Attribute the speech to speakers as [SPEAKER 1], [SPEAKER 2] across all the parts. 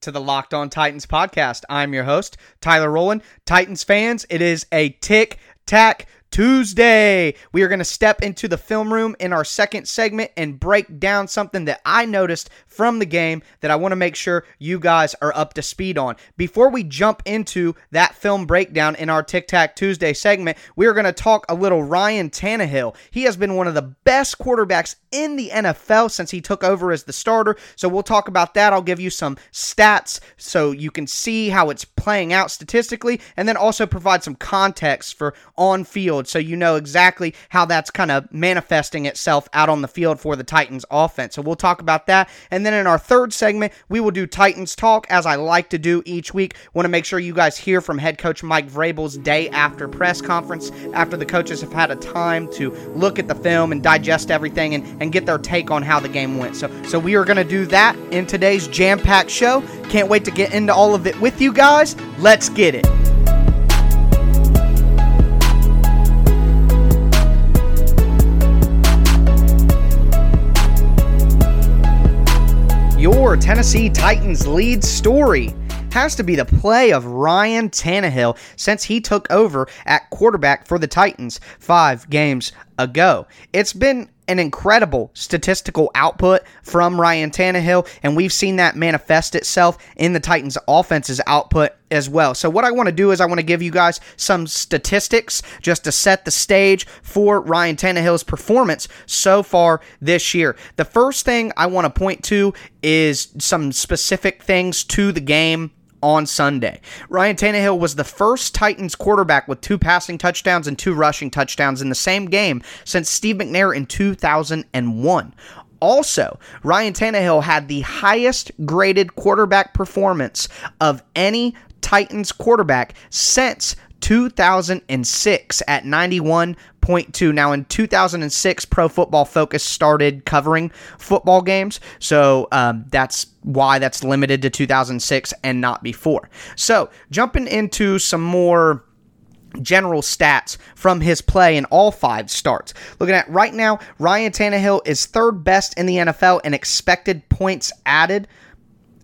[SPEAKER 1] to the Locked On Titans podcast. I'm your host, Tyler Rowland. Titans fans, it is a Tic Tac Tuesday. We are going to step into the film room in our second segment and break down something that I noticed from the game that I want to make sure you guys are up to speed on. Before we jump into that film breakdown in our Tic Tac Tuesday segment, we are going to talk a little Ryan Tannehill. He has been one of the best quarterbacks in the NFL since he took over as the starter. So we'll talk about that. I'll give you some stats so you can see how it's playing out statistically and then also provide some context for on field so you know exactly how that's kind of manifesting itself out on the field for the Titans offense. So we'll talk about that. And then in our third segment, we will do Titans talk as I like to do each week. Want to make sure you guys hear from head coach Mike Vrabel's day after press conference after the coaches have had a time to look at the film and digest everything and, and get their take on how the game went. So so we are going to do that in today's jam-packed show. Can't wait to get into all of it with you guys. Let's get it. Your Tennessee Titans lead story has to be the play of Ryan Tannehill since he took over at quarterback for the Titans five games ago. It's been an incredible statistical output from Ryan Tannehill, and we've seen that manifest itself in the Titans' offense's output as well. So, what I want to do is I want to give you guys some statistics just to set the stage for Ryan Tannehill's performance so far this year. The first thing I want to point to is some specific things to the game on Sunday. Ryan Tannehill was the first Titans quarterback with two passing touchdowns and two rushing touchdowns in the same game since Steve McNair in 2001. Also, Ryan Tannehill had the highest graded quarterback performance of any Titans quarterback since 2006 at 91.2. Now, in 2006, Pro Football Focus started covering football games, so um, that's why that's limited to 2006 and not before. So, jumping into some more general stats from his play in all five starts. Looking at right now, Ryan Tannehill is third best in the NFL in expected points added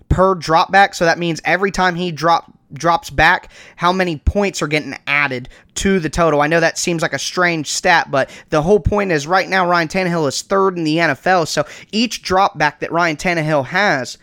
[SPEAKER 1] per dropback. So that means every time he drop drops back, how many points are getting added to the total. I know that seems like a strange stat, but the whole point is right now Ryan Tannehill is third in the NFL. So each drop back that Ryan Tannehill has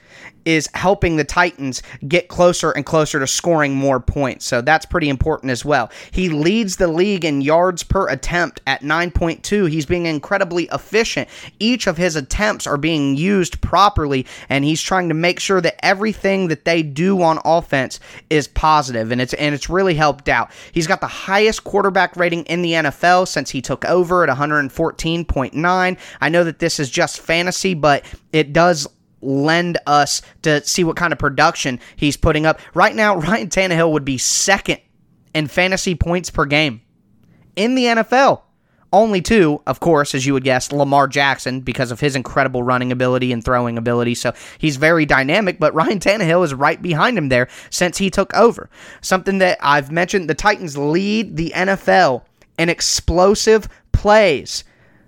[SPEAKER 1] is helping the Titans get closer and closer to scoring more points. So that's pretty important as well. He leads the league in yards per attempt at 9.2. He's being incredibly efficient. Each of his attempts are being used properly, and he's trying to make sure that everything that they do on offense is positive, and it's and it's really helped out. He's got the highest quarterback rating in the NFL since he took over at 114.9. I know that this is just fantasy, but it does lend us to see what kind of production he's putting up. Right now, Ryan Tannehill would be second in fantasy points per game in the NFL. Only two, of course, as you would guess, Lamar Jackson because of his incredible running ability and throwing ability. So he's very dynamic, but Ryan Tannehill is right behind him there since he took over. Something that I've mentioned the Titans lead the NFL in explosive plays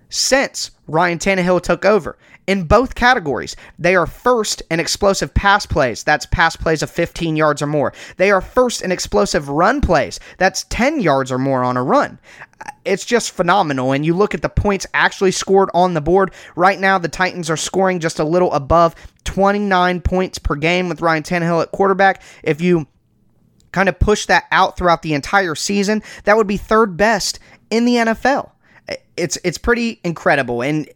[SPEAKER 1] since Ryan Tannehill took over in both categories. They are first in explosive pass plays. That's pass plays of 15 yards or more. They are first in explosive run plays. That's 10 yards or more on a run. It's just phenomenal. And you look at the points actually scored on the board. Right now, the Titans are scoring just a little above 29 points per game with Ryan Tannehill at quarterback. If you kind of push that out throughout the entire season, that would be third best in the NFL. It's it's pretty incredible. And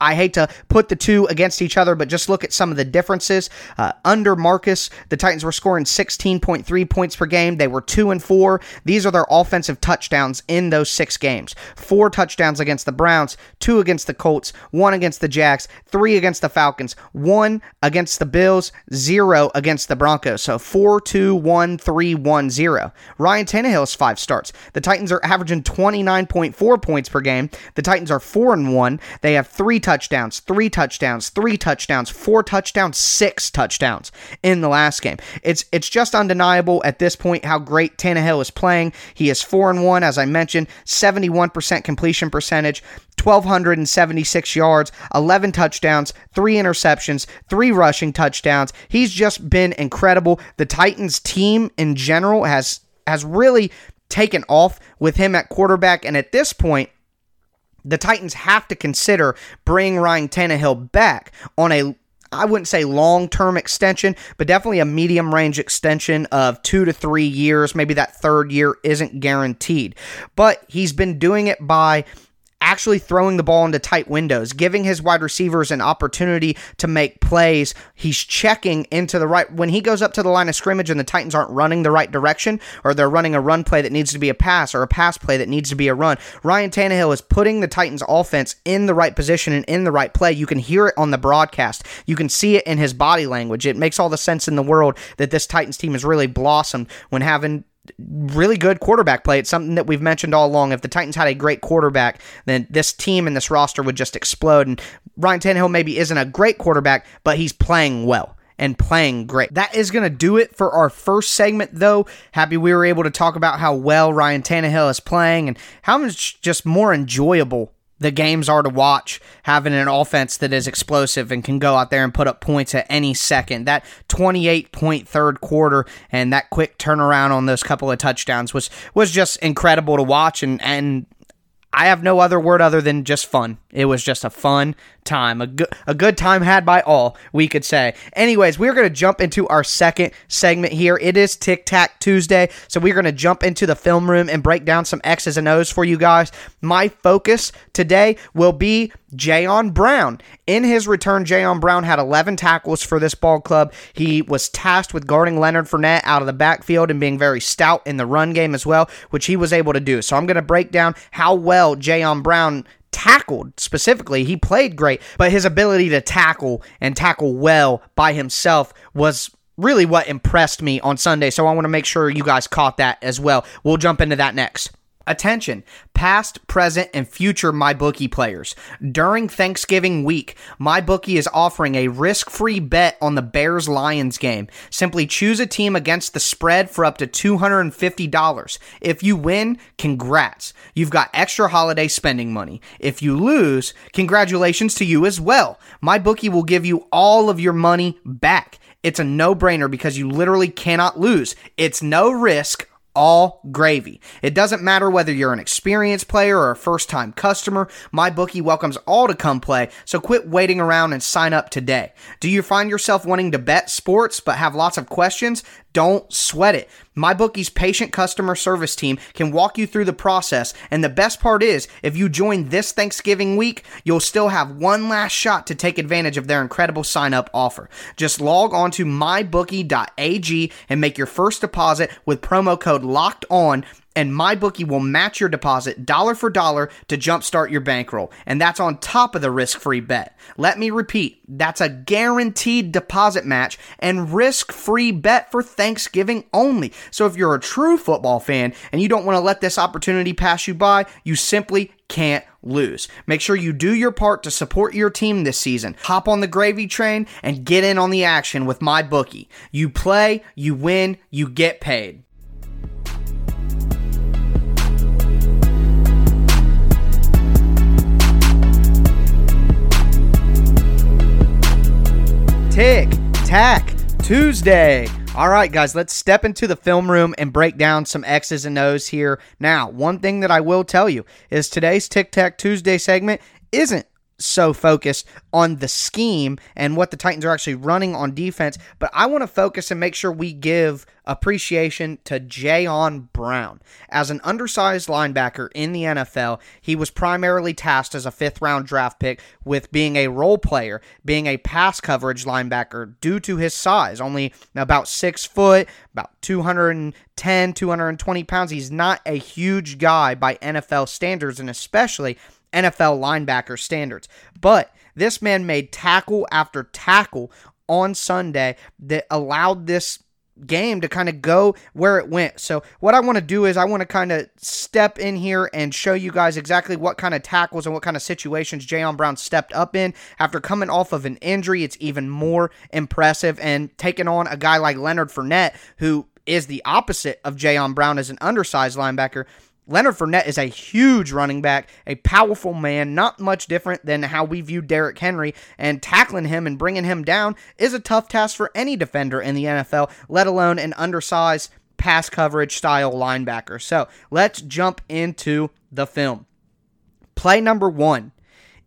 [SPEAKER 1] I hate to put the two against each other, but just look at some of the differences. Uh, under Marcus, the Titans were scoring 16.3 points per game. They were 2 and 4. These are their offensive touchdowns in those six games. Four touchdowns against the Browns, two against the Colts, one against the Jags, three against the Falcons, one against the Bills, zero against the Broncos. So 4 2 1 3 1 0. Ryan Tannehill's five starts. The Titans are averaging 29.4 points per game. The Titans are 4 and 1. They have three touchdowns, three touchdowns, three touchdowns, four touchdowns, six touchdowns in the last game. It's it's just undeniable at this point how great Tannehill is playing. He is four and one, as I mentioned, 71% completion percentage, 1,276 yards, 11 touchdowns, three interceptions, three rushing touchdowns. He's just been incredible. The Titans team in general has has really taken off with him at quarterback, and at this point the Titans have to consider bringing Ryan Tannehill back on a I wouldn't say long term extension, but definitely a medium range extension of two to three years. Maybe that third year isn't guaranteed. But he's been doing it by actually throwing the ball into tight windows, giving his wide receivers an opportunity to make plays. He's checking into the right when he goes up to the line of scrimmage and the Titans aren't running the right direction or they're running a run play that needs to be a pass or a pass play that needs to be a run. Ryan Tannehill is putting the Titans offense in the right position and in the right play. You can hear it on the broadcast. You can see it in his body language. It makes all the sense in the world that this Titans team has really blossomed when having really good quarterback play. It's something that we've mentioned all along. If the Titans had a great quarterback, then this team and this roster would just explode. And Ryan Tannehill maybe isn't a great quarterback, but he's playing well and playing great. That is going to do it for our first segment, though. Happy we were able to talk about how well Ryan Tannehill is playing and how much just more enjoyable the games are to watch, having an offense that is explosive and can go out there and put up points at any second. That 28 point third quarter and that quick turnaround on those couple of touchdowns was was just incredible to watch and and I have no other word other than just fun. It was just a fun time, a good a good time had by all, we could say. Anyways, we're going to jump into our second segment here. It is Tic Tac Tuesday, so we're going to jump into the film room and break down some X's and O's for you guys. My focus today will be Jayon Brown. In his return, Jayon Brown had 11 tackles for this ball club. He was tasked with guarding Leonard Fournette out of the backfield and being very stout in the run game as well, which he was able to do. So I'm going to break down how well Jayon Brown tackled specifically. He played great, but his ability to tackle and tackle well by himself was really what impressed me on Sunday. So I want to make sure you guys caught that as well. We'll jump into that next. Attention, past, present, and future MyBookie players. During Thanksgiving week, MyBookie is offering a risk free bet on the Bears Lions game. Simply choose a team against the spread for up to $250. If you win, congrats. You've got extra holiday spending money. If you lose, congratulations to you as well. MyBookie will give you all of your money back. It's a no brainer because you literally cannot lose. It's no risk all gravy. It doesn't matter whether you're an experienced player or a first time customer, MyBookie welcomes all to come play, so quit waiting around and sign up today. Do you find yourself wanting to bet sports but have lots of questions? Don't sweat it. MyBookie's patient customer service team can walk you through the process, and the best part is, if you join this Thanksgiving week, you'll still have one last shot to take advantage of their incredible sign up offer. Just log on to mybookie.ag and make your first deposit with promo code LOCKED ON and MyBookie will match your deposit dollar for dollar to jumpstart your bankroll. And that's on top of the risk free bet. Let me repeat that's a guaranteed deposit match and risk free bet for Thanksgiving only. So if you're a true football fan and you don't want to let this opportunity pass you by, you simply can't lose. Make sure you do your part to support your team this season. Hop on the gravy train and get in on the action with MyBookie. You play, you win, you get paid. Tic Tac Tuesday. All right, guys, let's step into the film room and break down some X's and O's here. Now, one thing that I will tell you is today's Tic Tac Tuesday segment isn't so focused on the scheme and what the Titans are actually running on defense, but I want to focus and make sure we give appreciation to Jayon Brown. As an undersized linebacker in the NFL, he was primarily tasked as a fifth round draft pick with being a role player, being a pass coverage linebacker due to his size, only about six foot, about 210, 220 pounds. He's not a huge guy by NFL standards, and especially NFL linebacker standards. But this man made tackle after tackle on Sunday that allowed this game to kind of go where it went. So, what I want to do is I want to kind of step in here and show you guys exactly what kind of tackles and what kind of situations Jayon Brown stepped up in after coming off of an injury. It's even more impressive and taking on a guy like Leonard Fournette, who is the opposite of Jayon Brown as an undersized linebacker. Leonard Fournette is a huge running back, a powerful man, not much different than how we view Derrick Henry, and tackling him and bringing him down is a tough task for any defender in the NFL, let alone an undersized pass coverage style linebacker. So let's jump into the film. Play number one.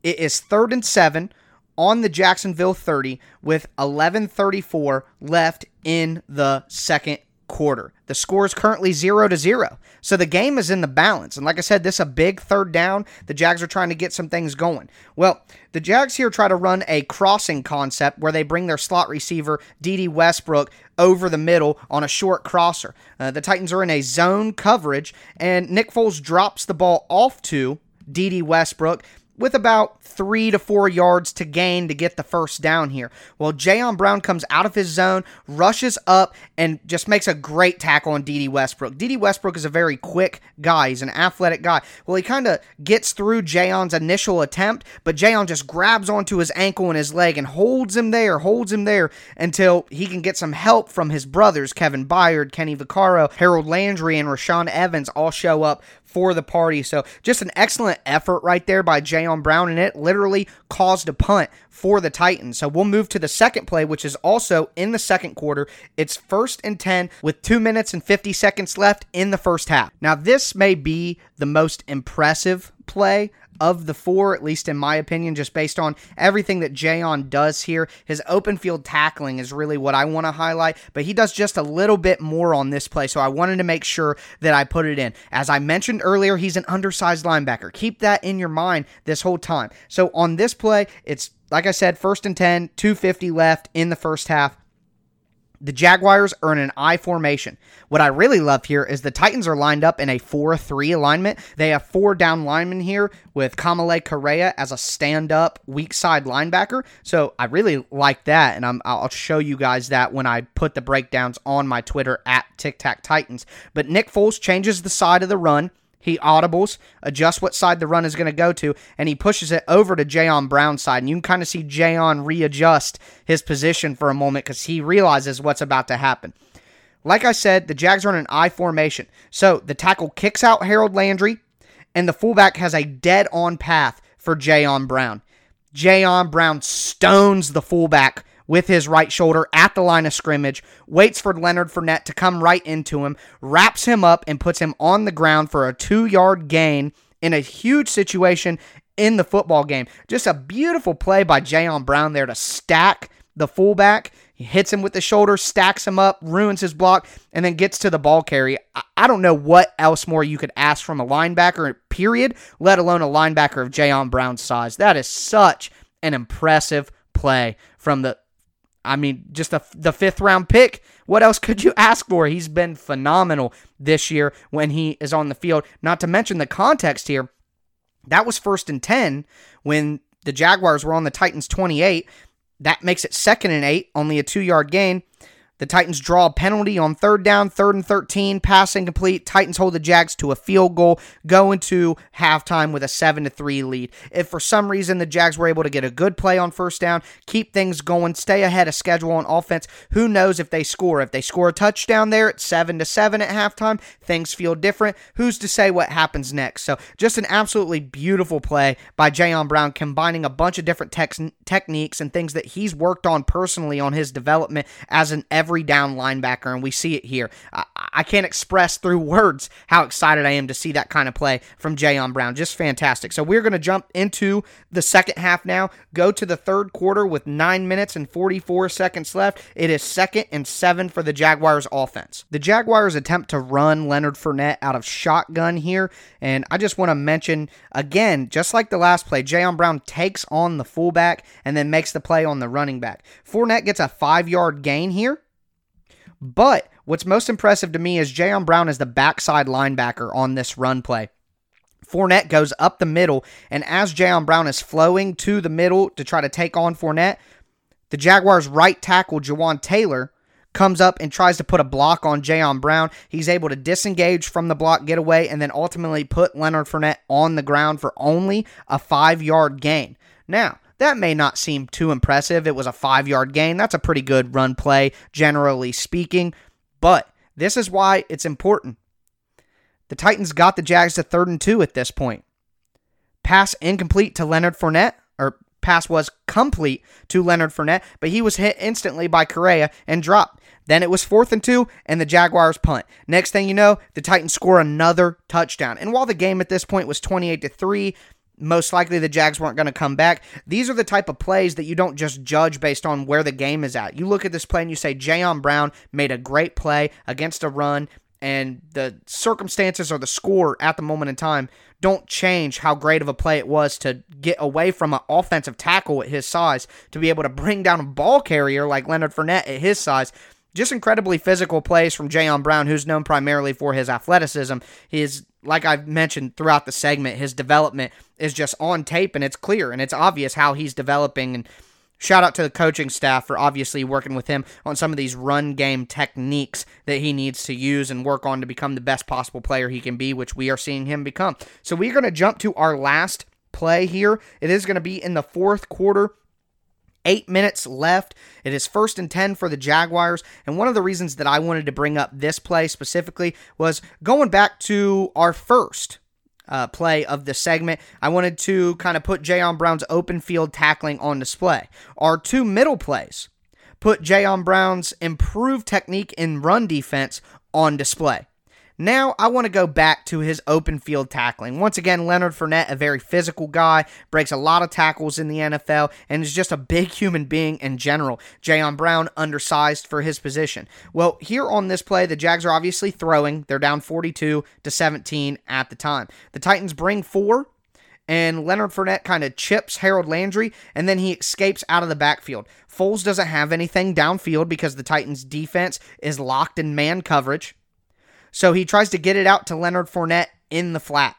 [SPEAKER 1] It is third and seven on the Jacksonville 30 with 11:34 left in the second quarter. The score is currently 0 to 0. So the game is in the balance. And like I said, this is a big third down. The Jags are trying to get some things going. Well, the Jags here try to run a crossing concept where they bring their slot receiver, Dede Westbrook, over the middle on a short crosser. Uh, the Titans are in a zone coverage, and Nick Foles drops the ball off to Dede Westbrook with about three to four yards to gain to get the first down here. Well, Jayon Brown comes out of his zone, rushes up, and just makes a great tackle on Dede Westbrook. Dede Westbrook is a very quick guy. He's an athletic guy. Well, he kind of gets through Jayon's initial attempt, but Jayon just grabs onto his ankle and his leg and holds him there, holds him there until he can get some help from his brothers, Kevin Byard, Kenny Vaccaro, Harold Landry, and Rashaan Evans all show up for the party. So just an excellent effort right there by Jayon Brown, and it literally caused a punt for the Titans. So we'll move to the second play, which is also in the second quarter. It's first and 10 with two minutes and 50 seconds left in the first half. Now, this may be the most impressive play of the four, at least in my opinion, just based on everything that Jayon does here. His open field tackling is really what I want to highlight, but he does just a little bit more on this play, so I wanted to make sure that I put it in. As I mentioned earlier, he's an undersized linebacker. Keep that in your mind this whole time. So on this play, it's like I said, first and 10, 250 left in the first half. The Jaguars are in an I formation. What I really love here is the Titans are lined up in a 4 3 alignment. They have four down linemen here with Kamalei Correa as a stand up weak side linebacker. So I really like that, and i will show you guys that when I put the breakdowns on my Twitter at Tic Tac Titans. But Nick Foles changes the side of the run. He audibles, adjusts what side the run is going to go to, and he pushes it over to Jayon Brown's side. And you can kind of see Jayon readjust his position for a moment because he realizes what's about to happen. Like I said, the Jags are in an I formation. So the tackle kicks out Harold Landry, and the fullback has a dead on path for Jayon Brown. Jayon Brown stones the fullback with his right shoulder at the line of scrimmage, waits for Leonard Fournette to come right into him, wraps him up, and puts him on the ground for a two yard gain in a huge situation in the football game. Just a beautiful play by Jayon Brown there to stack the fullback. He hits him with the shoulder, stacks him up, ruins his block, and then gets to the ball carry. I don't know what else more you could ask from a linebacker, period, let alone a linebacker of Jayon Brown's size. That is such an impressive play from the I mean, just a, the fifth round pick. What else could you ask for? He's been phenomenal this year when he is on the field. Not to mention the context here. That was first and 10 when the Jaguars were on the Titans 28. That makes it second and eight, only a two yard gain. The Titans draw a penalty on third down, third and 13, pass incomplete. Titans hold the Jags to a field goal, go into halftime with a 7 to 3 lead. If for some reason the Jags were able to get a good play on first down, keep things going, stay ahead of schedule on offense, who knows if they score? If they score a touchdown there at 7 to 7 at halftime, things feel different. Who's to say what happens next? So, just an absolutely beautiful play by Jayon Brown, combining a bunch of different tex- techniques and things that he's worked on personally on his development as an ever every down linebacker, and we see it here. I, I can't express through words how excited I am to see that kind of play from Jayon Brown. Just fantastic. So we're going to jump into the second half now, go to the third quarter with 9 minutes and 44 seconds left. It is second and 7 for the Jaguars offense. The Jaguars attempt to run Leonard Fournette out of shotgun here, and I just want to mention again, just like the last play, Jayon Brown takes on the fullback and then makes the play on the running back. Fournette gets a 5-yard gain here. But what's most impressive to me is Jayon Brown is the backside linebacker on this run play. Fournette goes up the middle, and as Jayon Brown is flowing to the middle to try to take on Fournette, the Jaguars' right tackle, Jawaan Taylor, comes up and tries to put a block on Jayon Brown. He's able to disengage from the block, get away, and then ultimately put Leonard Fournette on the ground for only a five yard gain. Now, that may not seem too impressive. It was a five yard gain. That's a pretty good run play, generally speaking. But this is why it's important. The Titans got the Jags to third and two at this point. Pass incomplete to Leonard Fournette, or pass was complete to Leonard Fournette, but he was hit instantly by Correa and dropped. Then it was fourth and two, and the Jaguars punt. Next thing you know, the Titans score another touchdown. And while the game at this point was 28 to 3, most likely the Jags weren't going to come back. These are the type of plays that you don't just judge based on where the game is at. You look at this play and you say, Jayon Brown made a great play against a run, and the circumstances or the score at the moment in time don't change how great of a play it was to get away from an offensive tackle at his size, to be able to bring down a ball carrier like Leonard Fournette at his size. Just incredibly physical plays from Jayon Brown, who's known primarily for his athleticism. His like I've mentioned throughout the segment, his development is just on tape and it's clear and it's obvious how he's developing. And shout out to the coaching staff for obviously working with him on some of these run game techniques that he needs to use and work on to become the best possible player he can be, which we are seeing him become. So we're going to jump to our last play here. It is going to be in the fourth quarter. Eight minutes left. It is first and 10 for the Jaguars. And one of the reasons that I wanted to bring up this play specifically was going back to our first uh, play of the segment. I wanted to kind of put Jayon Brown's open field tackling on display. Our two middle plays put Jayon Brown's improved technique in run defense on display. Now I want to go back to his open field tackling. Once again, Leonard Fournette, a very physical guy, breaks a lot of tackles in the NFL, and is just a big human being in general. Jayon Brown, undersized for his position. Well, here on this play, the Jags are obviously throwing. They're down 42 to 17 at the time. The Titans bring four and Leonard Fournette kind of chips Harold Landry, and then he escapes out of the backfield. Foles doesn't have anything downfield because the Titans' defense is locked in man coverage. So he tries to get it out to Leonard Fournette in the flat.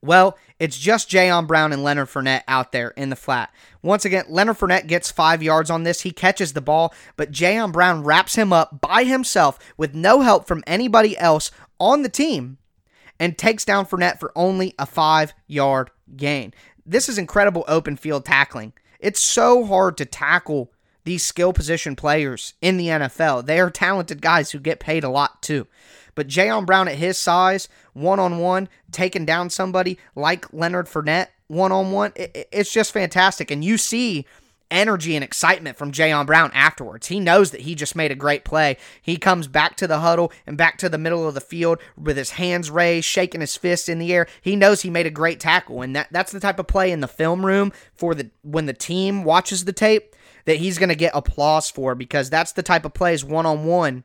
[SPEAKER 1] Well, it's just Jayon Brown and Leonard Fournette out there in the flat. Once again, Leonard Fournette gets five yards on this. He catches the ball, but Jayon Brown wraps him up by himself with no help from anybody else on the team and takes down Fournette for only a five yard gain. This is incredible open field tackling. It's so hard to tackle these skill position players in the NFL. They are talented guys who get paid a lot too. But Jayon Brown at his size, one on one, taking down somebody like Leonard Fournette, one on one, it's just fantastic. And you see energy and excitement from Jayon Brown afterwards. He knows that he just made a great play. He comes back to the huddle and back to the middle of the field with his hands raised, shaking his fist in the air. He knows he made a great tackle, and that, that's the type of play in the film room for the when the team watches the tape that he's going to get applause for because that's the type of plays one on one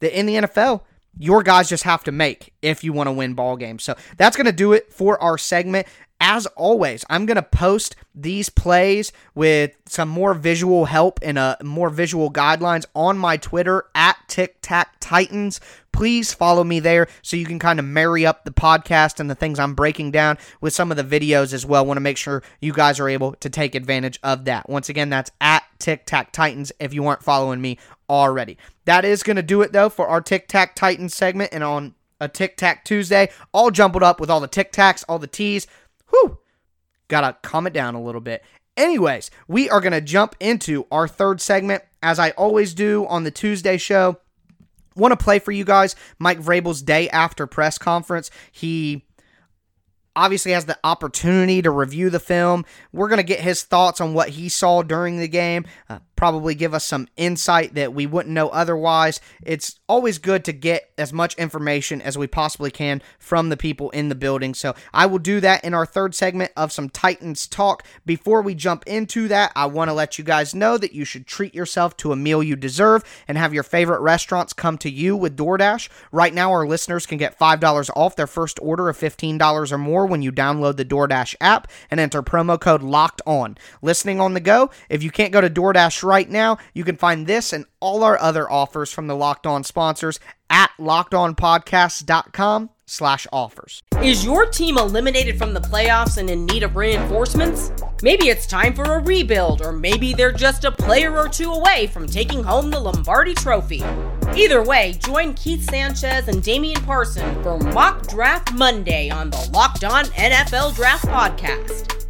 [SPEAKER 1] that in the NFL your guys just have to make if you want to win ball games. So that's going to do it for our segment. As always, I'm going to post these plays with some more visual help and a uh, more visual guidelines on my Twitter at Tic Tac Titans. Please follow me there so you can kind of marry up the podcast and the things I'm breaking down with some of the videos as well. Want to make sure you guys are able to take advantage of that. Once again, that's at Tic Tac Titans if you weren't following me already. That is going to do it though for our Tic Tac Titans segment and on a Tic Tac Tuesday, all jumbled up with all the Tic Tacs, all the T's. Whew. Gotta calm it down a little bit. Anyways, we are going to jump into our third segment, as I always do on the Tuesday show. Want to play for you guys Mike Vrabel's day after press conference. He obviously has the opportunity to review the film. We're going to get his thoughts on what he saw during the game, uh, probably give us some insight that we wouldn't know otherwise. It's always good to get as much information as we possibly can from the people in the building. So I will do that in our third segment of some Titans talk. Before we jump into that, I want to let you guys know that you should treat yourself to a meal you deserve and have your favorite restaurants come to you with DoorDash. Right now, our listeners can get $5 off their first order of $15 or more when you download the DoorDash app and enter promo code LOCKED ON. Listening on the go, if you can't go to DoorDash right now, you can find this and all our other offers from the Locked On sponsors at lockedonpodcast.com slash offers.
[SPEAKER 2] Is your team eliminated from the playoffs and in need of reinforcements? Maybe it's time for a rebuild, or maybe they're just a player or two away from taking home the Lombardi Trophy. Either way, join Keith Sanchez and Damian Parson for Mock Draft Monday on the Locked On NFL Draft Podcast.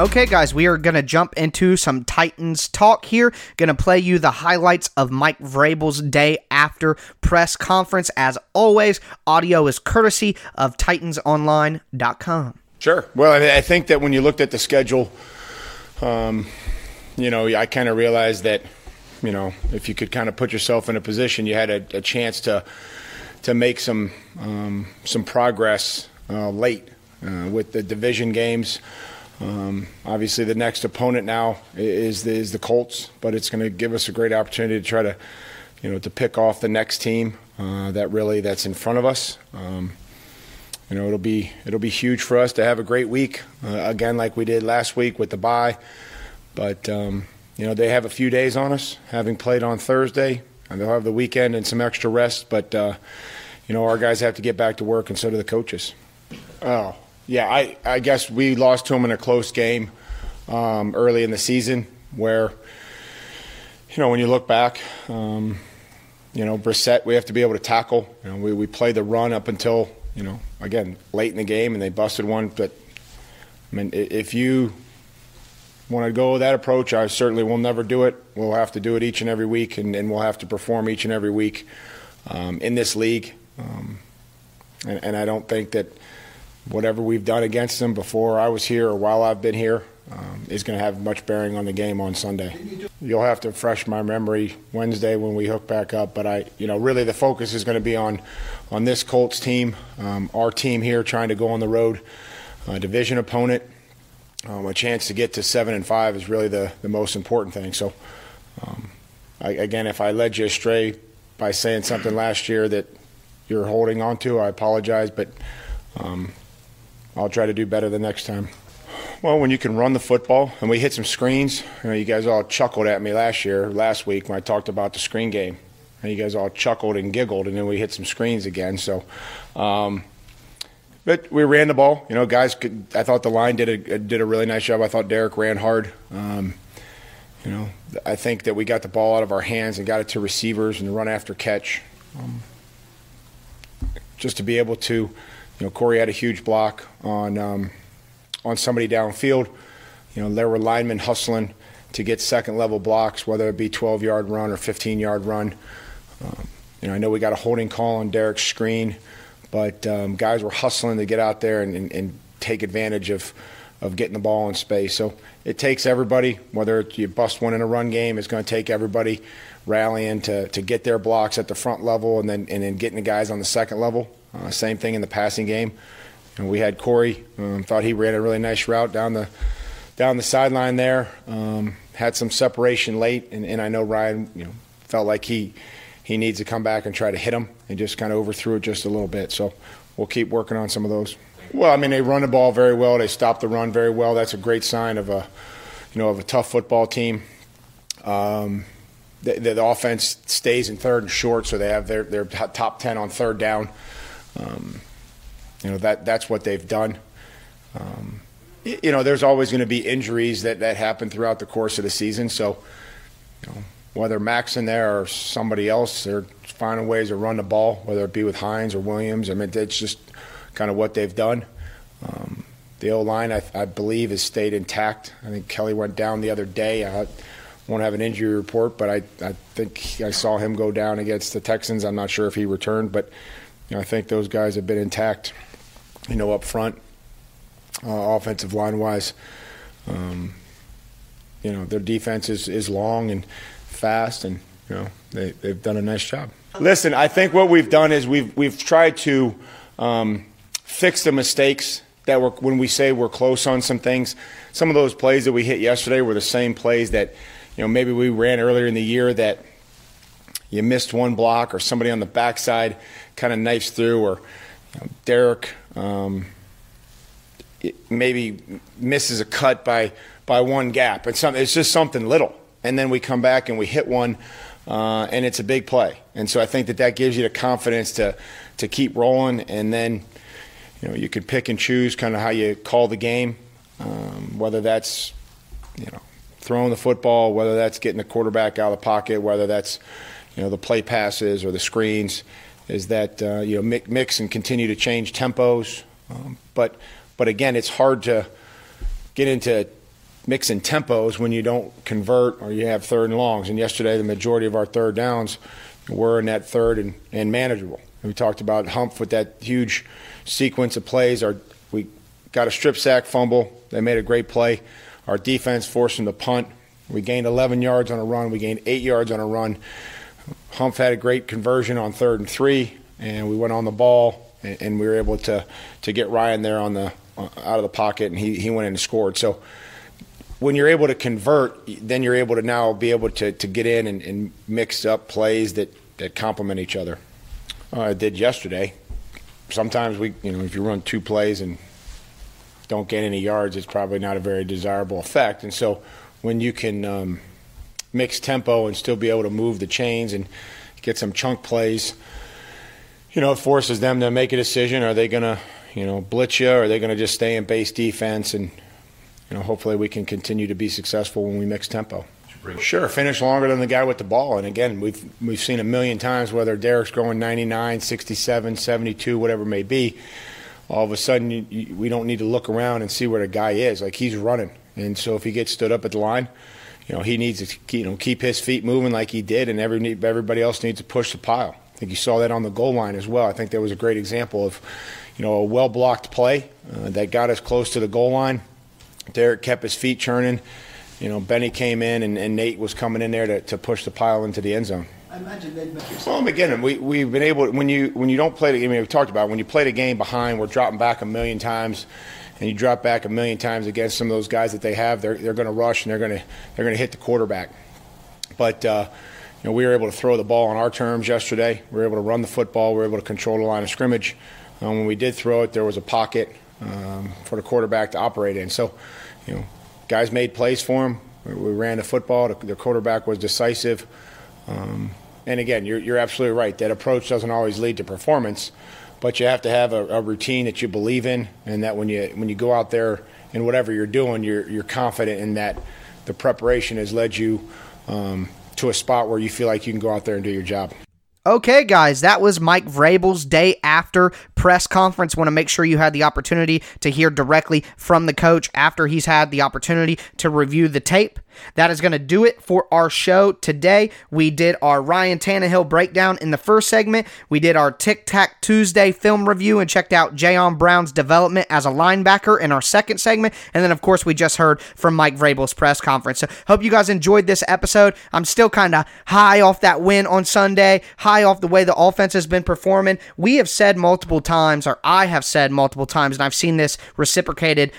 [SPEAKER 1] Okay, guys, we are going to jump into some Titans talk here. Going to play you the highlights of Mike Vrabel's day after press conference. As always, audio is courtesy of TitansOnline.com.
[SPEAKER 3] Sure. Well, I, think that when you looked at the schedule, um, you know, I kind of realized that, you know, if you could kind of put yourself in a position, you had a, a chance to to make some um, some progress uh, late uh, with the division games. Um, obviously, the next opponent now is the, is the Colts, but it's going to give us a great opportunity to try to, you know, to pick off the next team uh, that really that's in front of us. Um, you know, it'll be it'll be huge for us to have a great week uh, again, like we did last week with the bye. But um, you know, they have a few days on us, having played on Thursday, and they'll have the weekend and some extra rest. But uh, you know, our guys have to get back to work, and so do the coaches. Oh, yeah, I, I guess we lost to them in a close game um, early in the season where, you know, when you look back, um, you know, Brissett, we have to be able to tackle. You know, we, we play the run up until, you know, again, late in the game and they busted one. But, I mean, if you want to go that approach, I certainly will never do it. We'll have to do it each and every week and, and we'll have to perform each and every week um, in this league. Um, and, and I don't think that – whatever we've done against them before I was here or while I've been here um, is going to have much bearing on the game on Sunday. You'll have to refresh my memory Wednesday when we hook back up, but I, you know, really the focus is going to be on on this Colts team, um, our team here trying to go on the road, uh, division opponent. Um, a chance to get to seven and five is really the the most important thing. So, um, I, again, if I led you astray by saying something last year that you're holding on to, I apologize, but um, I'll try to do better the next time. Well, when you can run the football and we hit some screens, you know, you guys all chuckled at me last year, last week when I talked about the screen game. And you guys all chuckled and giggled, and then we hit some screens again. So, um, but we ran the ball. You know, guys. Could, I thought the line did a did a really nice job. I thought Derrick ran hard. Um, you know, I think that we got the ball out of our hands and got it to receivers and run after catch. Um, just to be able to you know, Corey had a huge block on um, on somebody downfield. You know, there were linemen hustling to get second level blocks, whether it be 12 yard run or 15 yard run. Um, you know, I know we got a holding call on Derrick's screen, but um, guys were hustling to get out there and, and, and, take advantage of of getting the ball in space. So it takes everybody, whether you bust one in a run game, it's going to take everybody rallying to, to get their blocks at the front level and then and then getting the guys on the second level. Uh, same thing in the passing game. We had Corey. Um, thought he ran a really nice route down the down the sideline there. Um, had some separation late, and, and I know Ryan, you know, felt like he he needs to come back and try to hit him, and just kind of overthrew it just a little bit. So we'll keep working on some of those. Well, I mean, they run the ball very well. They stop the run very well. That's a great sign of a you know of a tough football team. Um, the, the, offense stays in third and short, so they have their, their top ten on third down. Um, you know that that's what they've done. Um, you know, there's always going to be injuries that, that happen throughout the course of the season. So, you know, whether Mack's in there or somebody else, they're finding ways to run the ball, whether it be with Hines or Williams. I mean, it's just kind of what they've done. Um, the O line, I, I, believe, has stayed intact. I think Kelly went down the other day. I won't have an injury report, but I, I think I saw him go down against the Texans. I'm not sure if he returned, but you know, I think those guys have been intact, you know, up front, uh, offensive line wise. Um, you know, their defense is, is long and fast, and you know they, they've done a nice job. Listen, I think what we've done is we've we've tried to um, fix the mistakes that were when we say we're close on some things. Some of those plays that we hit yesterday were the same plays that you know maybe we ran earlier in the year that you missed one block or somebody on the backside kind of knifes through or you know, Derrick um, maybe misses a cut by by one gap. It's, something, it's just something little. And then we come back and we hit one, uh, and it's a big play. And so I think that that gives you the confidence to, to keep rolling. And then, you know, you can pick and choose kind of how you call the game, um, whether that's, you know, throwing the football, whether that's getting the quarterback out of the pocket, whether that's, you know, the play passes or the screens, is that, uh, you know, mix and continue to change tempos. Um, but, but again, it's hard to get into mixing tempos when you don't convert or you have third and longs. And yesterday, the majority of our third downs were in that third and, and manageable. We talked about Humph with that huge sequence of plays. Our, we got a strip sack fumble. They made a great play. Our defense forced them to punt. We gained 11 yards on a run. We gained eight yards on a run. Humph had a great conversion on third and three, and we went on the ball, and, and we were able to to get Ryan there on the uh, out of the pocket, and he, he went in and scored. So when you're able to convert, then you're able to now be able to, to get in and, and mix up plays that, that complement each other. Uh, I did yesterday. Sometimes we, you know, if you run two plays and don't get any yards, it's probably not a very desirable effect. And so when you can um, mix tempo and still be able to move the chains and get some chunk plays, you know, it forces them to make a decision. Are they going to, you know, blitz you or are they going to just stay in base defense and – you know, hopefully we can continue to be successful when we mix tempo. Sure, finish longer than the guy with the ball. And again, we've we've seen a million times whether Derrick's going 99, 67, 72, whatever it may be. All of a sudden, you, you, we don't need to look around and see where the guy is. Like he's running, and so if he gets stood up at the line, you know he needs to keep, you know keep his feet moving like he did, and every everybody else needs to push the pile. I think you saw that on the goal line as well. I think that was a great example of, you know, a well blocked play uh, that got us close to the goal line Derrick kept his feet churning. You know, Benny came in and, and Nate was coming in there to, to push the pile into the end zone. I imagine they'd make Well, again, we we've been able when you when you don't play the game. I mean, we've talked about when you play the game behind, we're dropping back a million times, and you drop back a million times against some of those guys that they have. They're they're going to rush and they're going to they're going to hit the quarterback. But uh, you know, we were able to throw the ball on our terms yesterday. We were able to run the football. We were able to control the line of scrimmage. When we did throw it, there was a pocket um, for the quarterback to operate in. So you know, guys made plays for him. We ran the football. The, the quarterback was decisive. Um, and again, you're, you're absolutely right. That approach doesn't always lead to performance, but you have to have a, a, routine that you believe in, and that when you when you go out there and whatever you're doing, you're you're confident in that the preparation has led you um, to a spot where you feel like you can go out there and do your job.
[SPEAKER 1] Okay, guys, that was Mike Vrabel's day after press conference. Want to make sure you had the opportunity to hear directly from the coach after he's had the opportunity to review the tape. That is going to do it for our show today. We did our Ryan Tannehill breakdown in the first segment. We did our Tic Tac Tuesday film review and checked out Jayon Brown's development as a linebacker in our second segment. And then, of course, we just heard from Mike Vrabel's press conference. So, hope you guys enjoyed this episode. I'm still kind of high off that win on Sunday, high off the way the offense has been performing. We have said multiple times, or I have said multiple times, and I've seen this reciprocated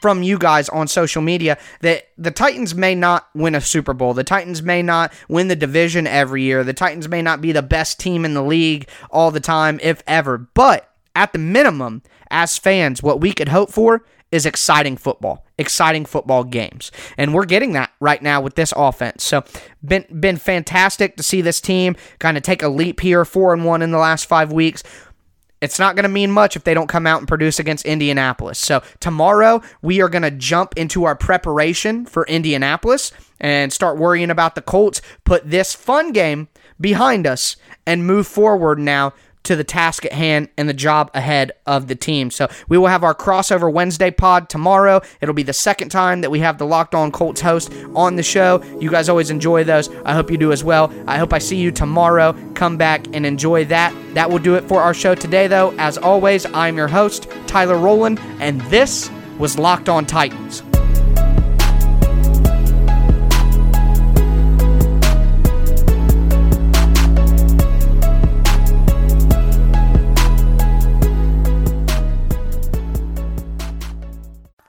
[SPEAKER 1] from you guys on social media that the Titans may not win a Super Bowl. The Titans may not win the division every year. The Titans may not be the best team in the league all the time, if ever. But at the minimum, as fans, what we could hope for is exciting football, exciting football games. And we're getting that right now with this offense. So been been fantastic to see this team kind of take a leap here, 4 and 1 in the last 5 weeks it's not going to mean much if they don't come out and produce against Indianapolis. So tomorrow we are going to jump into our preparation for Indianapolis and start worrying about the Colts, put this fun game behind us and move forward now to the task at hand and the job ahead of the team. So we will have our crossover Wednesday pod tomorrow. It'll be the second time that we have the Locked On Colts host on the show. You guys always enjoy those. I hope you do as well. I hope I see you tomorrow. Come back and enjoy that. That will do it for our show today, though. As always, I'm your host, Tyler Rowland, and this was Locked On Titans.